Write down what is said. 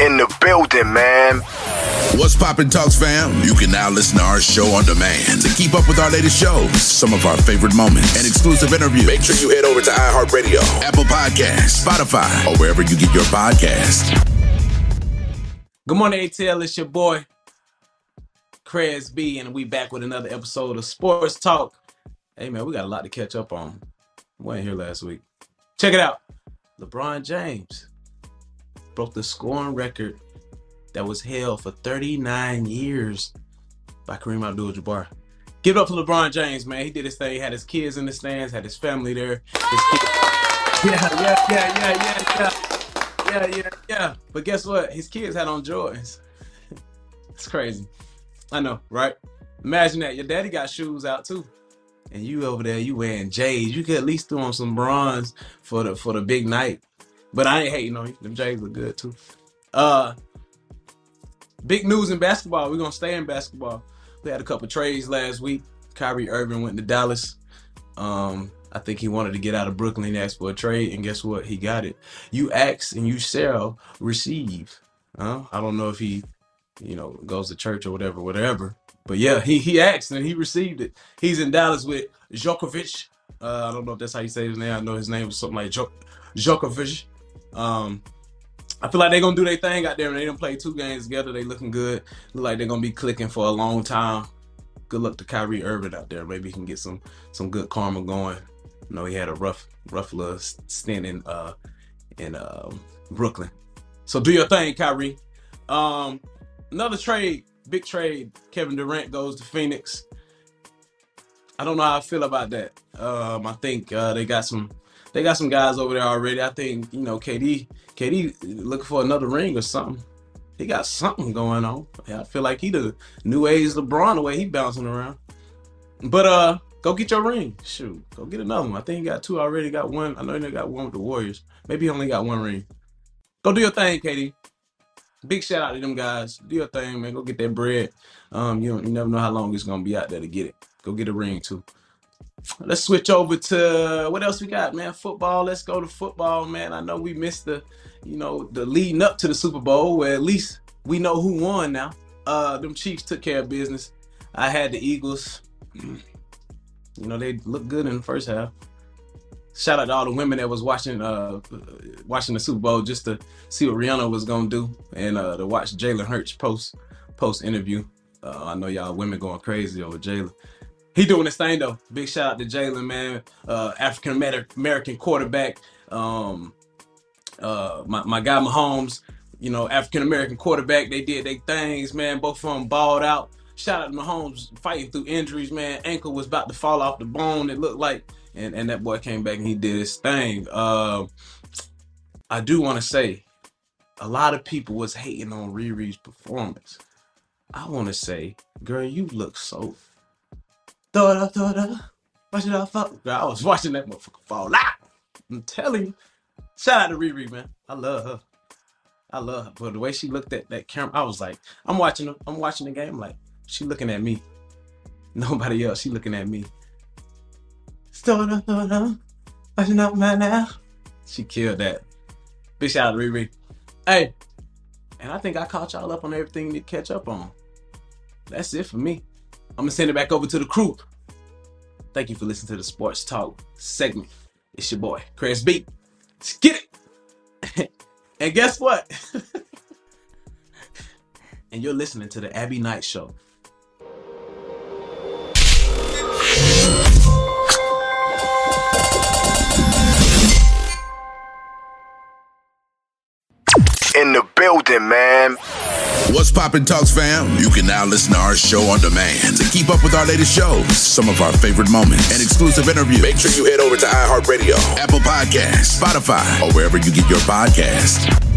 in the building, man. What's poppin' talks, fam? You can now listen to our show on demand to keep up with our latest shows, some of our favorite moments, and exclusive interviews. Make sure you head over to iHeartRadio, Apple Podcasts, Spotify, or wherever you get your podcasts. Good morning, ATL. It's your boy, Crez B, and we back with another episode of Sports Talk. Hey man, we got a lot to catch up on. We weren't here last week. Check it out. LeBron James broke the scoring record that was held for 39 years by Kareem Abdul-Jabbar. Give it up for LeBron James, man. He did his thing. He had his kids in the stands, had his family there. His. Yeah, yeah, yeah, yeah, yeah, yeah, yeah, yeah, yeah. But guess what? His kids had on Jordans. it's crazy. I know, right? Imagine that your daddy got shoes out too, and you over there, you wearing J's. You could at least throw on some bronze for the for the big night. But I ain't hating on you. Them J's look good too. Uh, big news in basketball. We're gonna stay in basketball. We had a couple trades last week. Kyrie Irving went to Dallas. Um, I think he wanted to get out of Brooklyn, and asked for a trade, and guess what? He got it. You ask and you shall receive. Huh? I don't know if he, you know, goes to church or whatever, whatever. But yeah, he he asked and he received it. He's in Dallas with Djokovic. Uh, I don't know if that's how you say his name. I know his name was something like Djok- Djokovic. Um, I feel like they're gonna do their thing out there, and they don't play two games together. They looking good. Look like they're gonna be clicking for a long time. Good luck to Kyrie Irving out there. Maybe he can get some some good karma going. You know, he had a rough rough little stint in uh in uh, Brooklyn. So do your thing, Kyrie. Um, another trade, big trade. Kevin Durant goes to Phoenix. I don't know how I feel about that. Um, I think uh, they got some they got some guys over there already. I think you know KD KD looking for another ring or something. He got something going on. I feel like he the new age LeBron the way he bouncing around. But uh, go get your ring. Shoot, go get another one. I think he got two already. Got one. I know he got one with the Warriors. Maybe he only got one ring. Go do your thing, KD. Big shout out to them guys. Do your thing, man. Go get that bread. Um, you you never know how long it's gonna be out there to get it. Go get a ring too. Let's switch over to what else we got, man. Football. Let's go to football, man. I know we missed the, you know, the leading up to the Super Bowl, where at least we know who won now. Uh, them Chiefs took care of business. I had the Eagles. You know, they looked good in the first half. Shout out to all the women that was watching uh watching the Super Bowl just to see what Rihanna was gonna do and uh to watch Jalen Hurts post post interview. Uh, I know y'all women going crazy over Jalen. He doing his thing though. Big shout out to Jalen, man. Uh, African American quarterback. Um, uh, my, my guy Mahomes, you know, African American quarterback. They did their things, man. Both of them balled out. Shout out to Mahomes fighting through injuries, man. Ankle was about to fall off the bone. It looked like, and and that boy came back and he did his thing. Uh, I do want to say, a lot of people was hating on Riri's performance. I want to say, girl, you look so Throw it up, throw it up. Watch it all fall. Girl, I was watching that motherfucker fall out. I'm telling you. Shout out to Riri, man. I love her. I love her. But the way she looked at that camera, I was like, I'm watching her. I'm watching the game. Like, she looking at me. Nobody else. She looking at me. Throw it up, throw it up. Watching up man now. She killed that. Big shout out to Riri. Hey, and I think I caught y'all up on everything to catch up on. That's it for me. I'm gonna send it back over to the crew. Thank you for listening to the Sports Talk segment. It's your boy, Crez B. Let's get it. and guess what? and you're listening to the Abbie Knight Show. In the building, man. What's poppin' talks, fam? You can now listen to our show on demand to keep up with our latest shows, some of our favorite moments, and exclusive interviews. Make sure you head over to iHeartRadio, Apple Podcasts, Spotify, or wherever you get your podcasts.